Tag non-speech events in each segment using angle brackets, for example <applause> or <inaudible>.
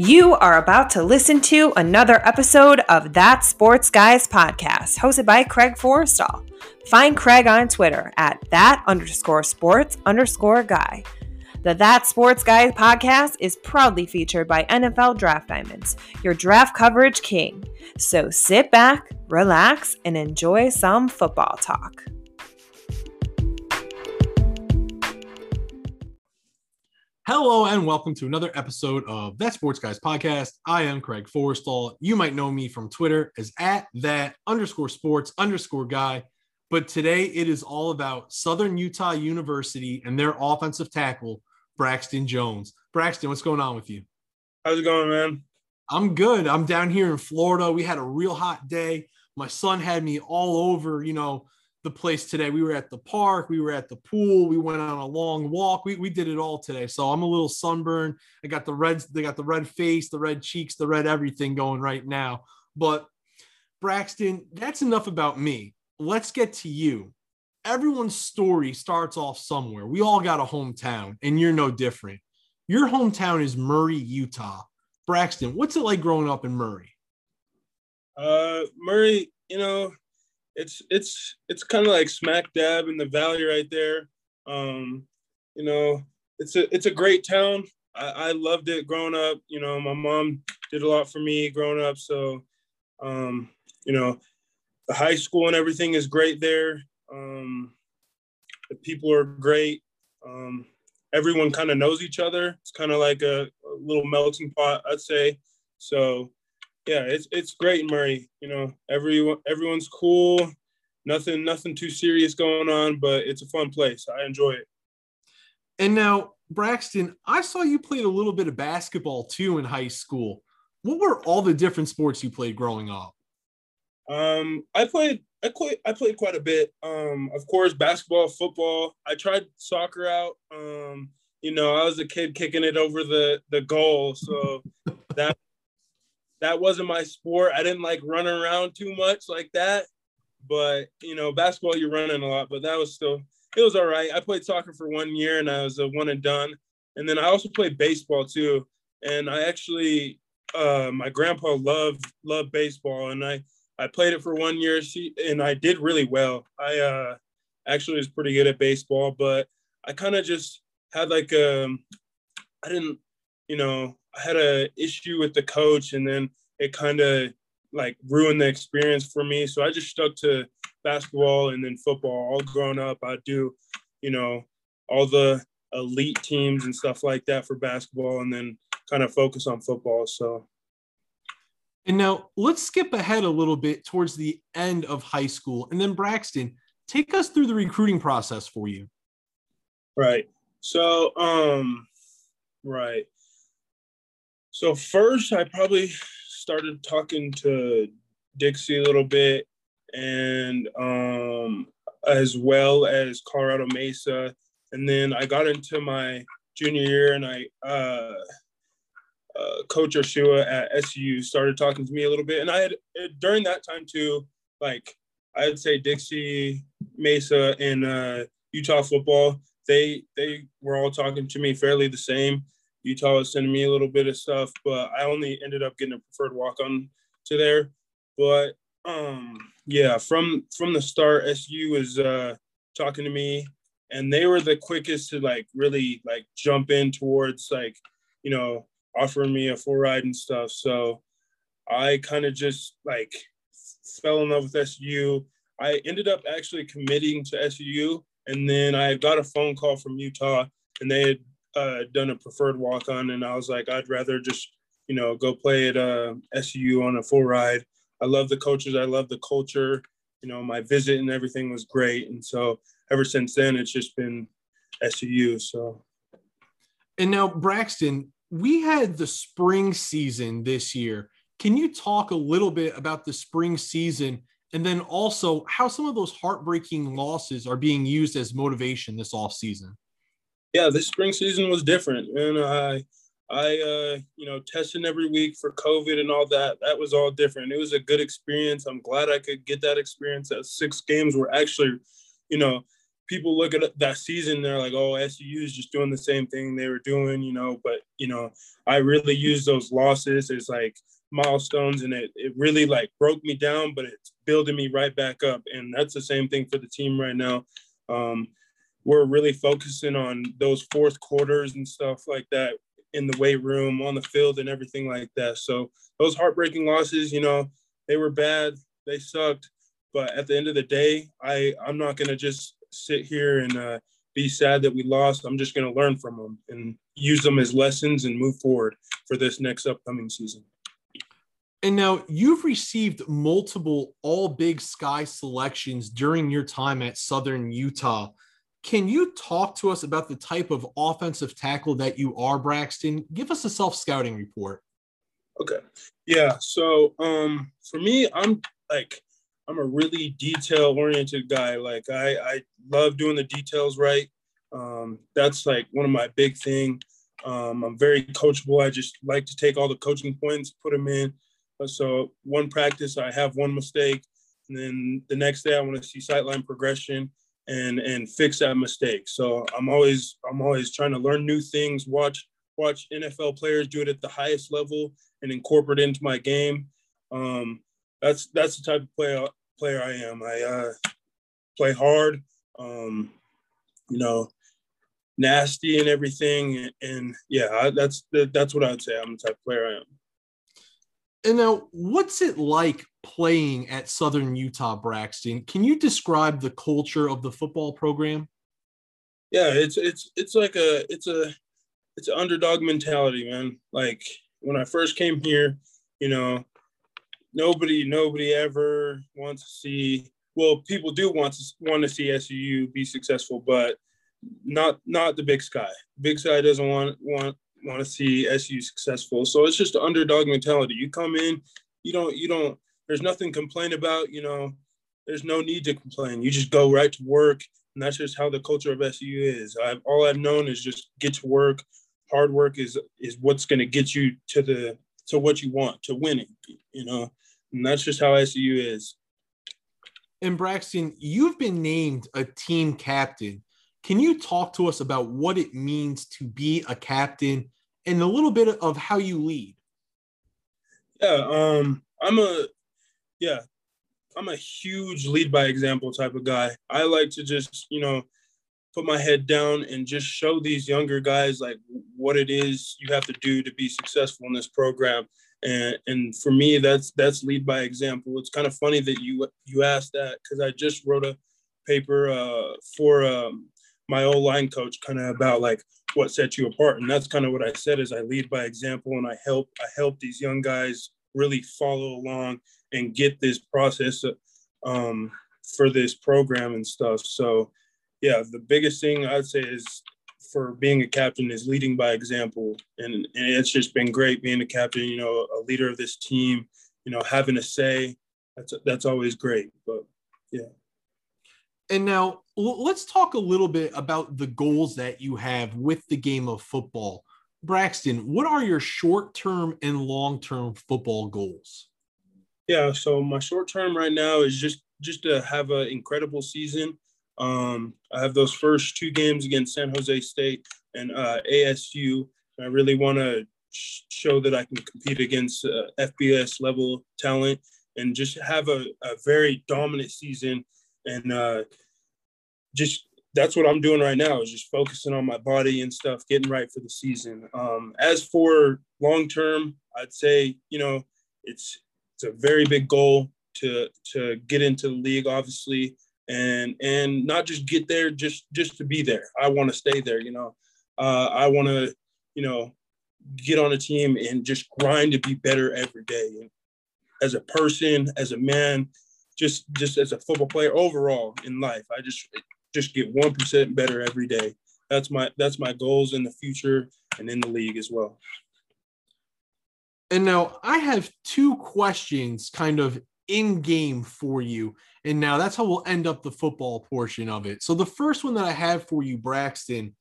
You are about to listen to another episode of That Sports Guys podcast, hosted by Craig Forrestall. Find Craig on Twitter at that underscore sports underscore guy. The That Sports Guys podcast is proudly featured by NFL Draft Diamonds, your draft coverage king. So sit back, relax, and enjoy some football talk. Hello and welcome to another episode of That Sports Guys podcast. I am Craig Forrestall. You might know me from Twitter as at that underscore sports underscore guy. But today it is all about Southern Utah University and their offensive tackle, Braxton Jones. Braxton, what's going on with you? How's it going, man? I'm good. I'm down here in Florida. We had a real hot day. My son had me all over, you know, the place today. We were at the park, we were at the pool, we went on a long walk. We, we did it all today. So I'm a little sunburned. I got the reds, they got the red face, the red cheeks, the red everything going right now. But Braxton, that's enough about me. Let's get to you. Everyone's story starts off somewhere. We all got a hometown, and you're no different. Your hometown is Murray, Utah. Braxton, what's it like growing up in Murray? Uh, Murray, you know, it's it's it's kind of like smack dab in the valley right there. Um, you know, it's a it's a great town. I, I loved it growing up. You know, my mom did a lot for me growing up. So, um, you know, the high school and everything is great there. Um, the people are great. Um, everyone kind of knows each other. It's kind of like a, a little melting pot, I'd say. So yeah, it's it's great Murray. You know, everyone everyone's cool. Nothing nothing too serious going on, but it's a fun place. I enjoy it. And now, Braxton, I saw you played a little bit of basketball too in high school. What were all the different sports you played growing up? Um, I played I played I played quite a bit. Um, of course, basketball, football. I tried soccer out. Um, you know, I was a kid kicking it over the the goal, so <laughs> that that wasn't my sport. I didn't like running around too much like that. But you know, basketball you're running a lot, but that was still it was all right. I played soccer for one year and I was a one and done. And then I also played baseball too. And I actually uh, my grandpa loved loved baseball and I I played it for one year she, and I did really well. I uh, actually was pretty good at baseball, but I kind of just had like um I didn't you know I had a issue with the coach, and then it kind of like ruined the experience for me. So I just stuck to basketball and then football. All grown up, I do, you know, all the elite teams and stuff like that for basketball, and then kind of focus on football. So. And now let's skip ahead a little bit towards the end of high school. And then, Braxton, take us through the recruiting process for you. Right. So, um, right. So first, I probably started talking to Dixie a little bit, and um, as well as Colorado Mesa, and then I got into my junior year, and I uh, uh, Coach Ursua at SU started talking to me a little bit, and I had during that time too, like I'd say Dixie, Mesa, and uh, Utah football, they they were all talking to me fairly the same. Utah was sending me a little bit of stuff, but I only ended up getting a preferred walk on to there. But um, yeah, from from the start, SU was uh, talking to me, and they were the quickest to like really like jump in towards like you know offering me a full ride and stuff. So I kind of just like fell in love with SU. I ended up actually committing to SU, and then I got a phone call from Utah, and they had uh, done a preferred walk on, and I was like, I'd rather just you know go play at uh, SU on a full ride. I love the coaches. I love the culture. You know, my visit and everything was great, and so ever since then, it's just been SU. So, and now Braxton, we had the spring season this year. Can you talk a little bit about the spring season and then also how some of those heartbreaking losses are being used as motivation this off season? Yeah, this spring season was different, and I, I, uh, you know, testing every week for COVID and all that. That was all different. It was a good experience. I'm glad I could get that experience. That six games were actually, you know, people look at that season, they're like, oh, SU is just doing the same thing they were doing, you know, but you know, I really use those losses as like milestones and it, it really like broke me down, but it's building me right back up. And that's the same thing for the team right now. Um, we're really focusing on those fourth quarters and stuff like that in the weight room, on the field, and everything like that. So those heartbreaking losses, you know, they were bad, they sucked, but at the end of the day, I I'm not gonna just sit here and uh, be sad that we lost. I'm just gonna learn from them and use them as lessons and move forward for this next upcoming season. And now you've received multiple all Big Sky selections during your time at Southern Utah. Can you talk to us about the type of offensive tackle that you are, Braxton? Give us a self scouting report. Okay. Yeah. So um, for me, I'm like, I'm a really detail oriented guy. Like I, I love doing the details right. Um, that's like one of my big thing. Um, I'm very coachable. I just like to take all the coaching points, put them in. So one practice, I have one mistake, and then the next day I want to see sightline progression and and fix that mistake. So I'm always I'm always trying to learn new things, watch watch NFL players do it at the highest level, and incorporate into my game. Um, that's that's the type of player player I am. I uh, play hard, um, you know, nasty and everything, and, and yeah, I, that's that's what I'd say. I'm the type of player I am. And now, what's it like playing at Southern Utah, Braxton? Can you describe the culture of the football program? Yeah, it's it's it's like a it's a it's an underdog mentality, man. Like when I first came here, you know, nobody nobody ever wants to see. Well, people do want to want to see SUU be successful, but not not the Big Sky. Big Sky doesn't want want want to see SU successful. So it's just an underdog mentality. You come in, you don't, you don't, there's nothing to complain about, you know, there's no need to complain. You just go right to work. And that's just how the culture of SU is. I've, all I've known is just get to work. Hard work is, is what's going to get you to the, to what you want, to winning, you know, and that's just how SU is. And Braxton, you've been named a team captain. Can you talk to us about what it means to be a captain and a little bit of how you lead? Yeah, um, I'm a yeah, I'm a huge lead by example type of guy. I like to just, you know, put my head down and just show these younger guys like what it is you have to do to be successful in this program. And and for me, that's that's lead by example. It's kind of funny that you you asked that because I just wrote a paper uh, for um, my old line coach kind of about like what sets you apart and that's kind of what i said is i lead by example and i help i help these young guys really follow along and get this process um, for this program and stuff. So yeah the biggest thing i'd say is for being a captain is leading by example and, and it's just been great being a captain you know a leader of this team you know having a say that's that's always great but yeah. And now let's talk a little bit about the goals that you have with the game of football. Braxton, what are your short term and long term football goals? Yeah, so my short term right now is just just to have an incredible season. Um, I have those first two games against San Jose State and uh, ASU. I really want to sh- show that I can compete against uh, FBS level talent and just have a, a very dominant season and uh, just that's what I'm doing right now is just focusing on my body and stuff, getting right for the season. Um, as for long term, I'd say you know it's it's a very big goal to to get into the league, obviously, and and not just get there just just to be there. I want to stay there. You know, uh, I want to you know get on a team and just grind to be better every day. And as a person, as a man, just just as a football player overall in life. I just just get one percent better every day. That's my that's my goals in the future and in the league as well. And now I have two questions kind of in game for you. And now that's how we'll end up the football portion of it. So the first one that I have for you, Braxton,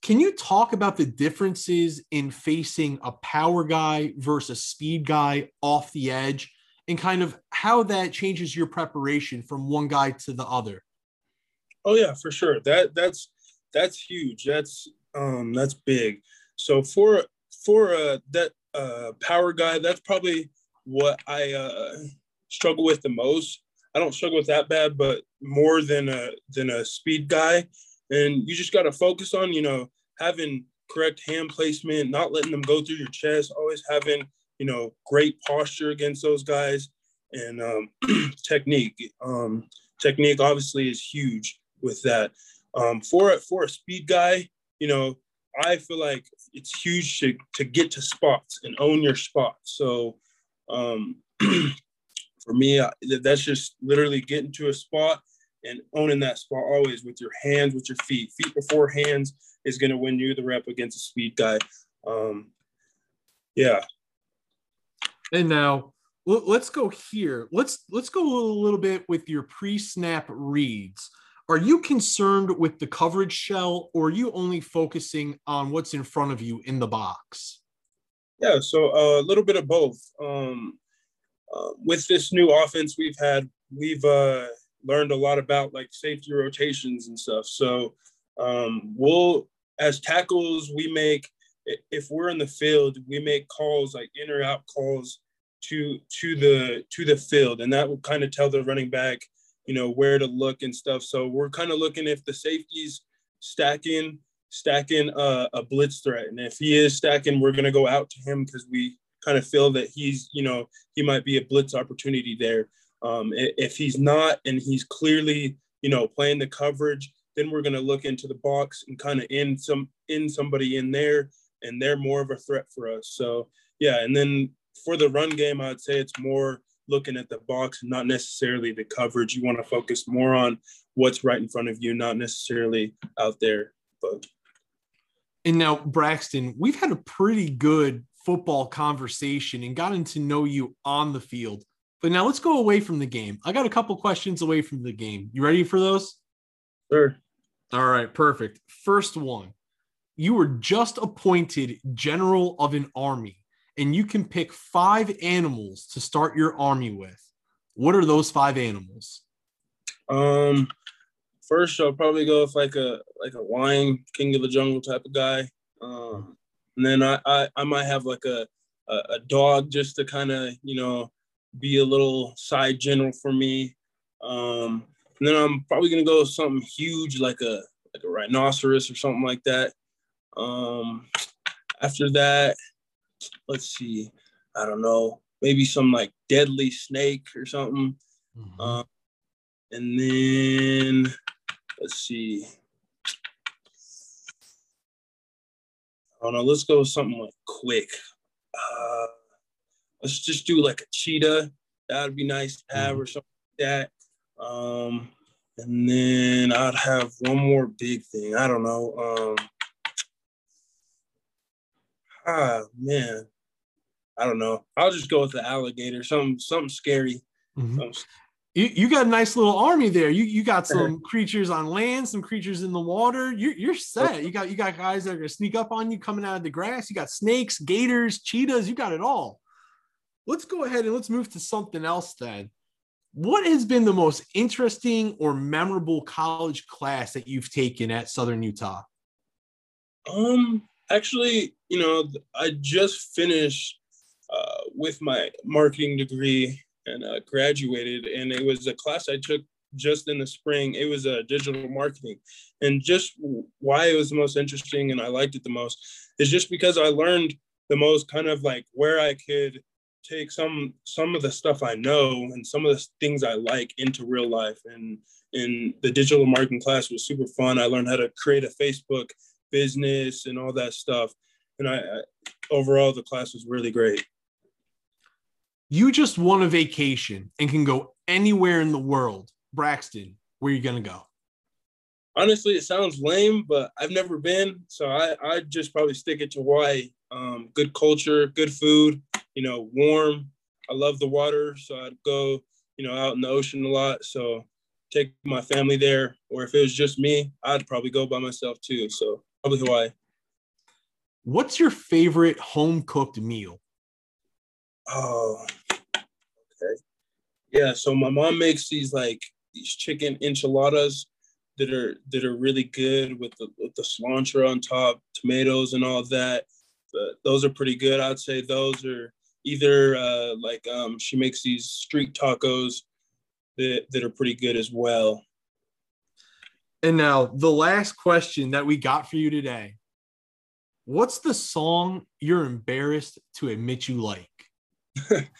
can you talk about the differences in facing a power guy versus a speed guy off the edge? and kind of how that changes your preparation from one guy to the other. Oh yeah, for sure. That that's that's huge. That's um that's big. So for for uh, that uh, power guy, that's probably what I uh, struggle with the most. I don't struggle with that bad, but more than a than a speed guy. And you just got to focus on, you know, having correct hand placement, not letting them go through your chest, always having, you know, great posture against those guys, and um, <clears throat> technique. Um, technique obviously is huge with that. Um, for for a speed guy, you know, I feel like it's huge to, to get to spots and own your spot. So um, <clears throat> for me, I, that's just literally getting to a spot and owning that spot always with your hands, with your feet. Feet before hands is going to win you the rep against a speed guy. Um, yeah. And now let's go here. Let's let's go a little bit with your pre-snap reads. Are you concerned with the coverage shell, or are you only focusing on what's in front of you in the box? Yeah, so uh, a little bit of both. Um, uh, with this new offense we've had, we've uh, learned a lot about like safety rotations and stuff. So um, we'll, as tackles, we make if we're in the field, we make calls like in or out calls to to the to the field, and that will kind of tell the running back you know, where to look and stuff. So we're kind of looking if the safety's stacking, stacking uh, a blitz threat. And if he is stacking, we're going to go out to him because we kind of feel that he's, you know, he might be a blitz opportunity there. Um, if he's not and he's clearly, you know, playing the coverage, then we're going to look into the box and kind of in some in somebody in there, and they're more of a threat for us. So yeah, and then for the run game, I'd say it's more looking at the box, not necessarily the coverage. You want to focus more on what's right in front of you, not necessarily out there. But and now, Braxton, we've had a pretty good football conversation and gotten to know you on the field. But now let's go away from the game. I got a couple questions away from the game. You ready for those? Sure. All right, perfect. First one. You were just appointed general of an army and you can pick five animals to start your army with, what are those five animals? Um, first I'll probably go with like a like a lion, king of the jungle type of guy. Um, and then I I, I might have like a a, a dog just to kind of you know be a little side general for me. Um, and then I'm probably gonna go with something huge like a like a rhinoceros or something like that. Um, after that, let's see, I don't know, maybe some like deadly snake or something. Mm-hmm. Um, and then let's see. I don't know. Let's go with something like quick. Uh, let's just do like a cheetah. That would be nice to have, mm-hmm. or something like that. Um, and then I'd have one more big thing. I don't know. Um, ah man, I don't know. I'll just go with the alligator. Something something scary. Mm-hmm. Something... You, you got a nice little army there. You you got some <laughs> creatures on land, some creatures in the water. You're you're set. <laughs> You got you got guys that are gonna sneak up on you coming out of the grass. You got snakes, gators, cheetahs. You got it all. Let's go ahead and let's move to something else then. What has been the most interesting or memorable college class that you've taken at Southern Utah? Um, Actually, you know, I just finished uh, with my marketing degree and uh, graduated, and it was a class I took just in the spring. It was a uh, digital marketing, and just why it was the most interesting and I liked it the most is just because I learned the most kind of like where I could take some some of the stuff I know and some of the things I like into real life. And in the digital marketing class was super fun. I learned how to create a Facebook business and all that stuff. And I, I overall, the class was really great. You just won a vacation and can go anywhere in the world. Braxton, where are you going to go? Honestly, it sounds lame, but I've never been. So I, I just probably stick it to Hawaii. Um, good culture, good food, you know, warm. I love the water. So I'd go, you know, out in the ocean a lot. So take my family there. Or if it was just me, I'd probably go by myself too. So Probably Hawaii. What's your favorite home cooked meal? Oh, okay. Yeah, so my mom makes these like these chicken enchiladas that are that are really good with the with the cilantro on top, tomatoes and all that. but those are pretty good. I'd say those are either uh, like um, she makes these street tacos that, that are pretty good as well. And now the last question that we got for you today. What's the song you're embarrassed to admit you like? <laughs>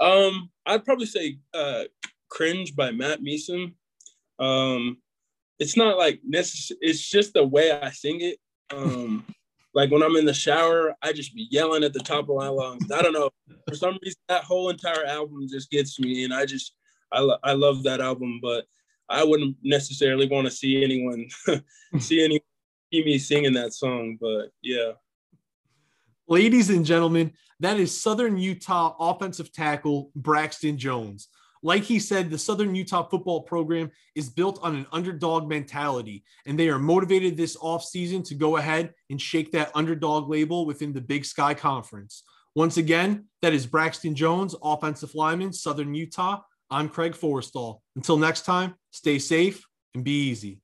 um, I'd probably say uh, "Cringe" by Matt Maeson. Um, it's not like necessary. It's just the way I sing it. Um, <laughs> like when I'm in the shower, I just be yelling at the top of my lungs. I don't know. For some reason, that whole entire album just gets me, and I just I, lo- I love that album. But I wouldn't necessarily want to see anyone <laughs> see any see me singing that song. But yeah. Ladies and gentlemen, that is Southern Utah offensive tackle Braxton Jones. Like he said, the Southern Utah football program is built on an underdog mentality, and they are motivated this offseason to go ahead and shake that underdog label within the Big Sky Conference. Once again, that is Braxton Jones, offensive lineman, Southern Utah. I'm Craig Forrestall. Until next time, stay safe and be easy.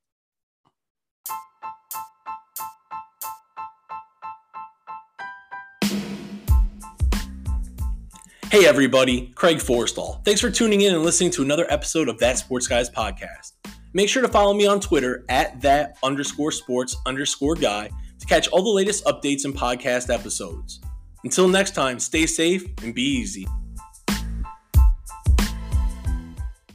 Hey everybody, Craig Forrestall. Thanks for tuning in and listening to another episode of That Sports Guys podcast. Make sure to follow me on Twitter at that underscore sports underscore guy to catch all the latest updates and podcast episodes. Until next time, stay safe and be easy.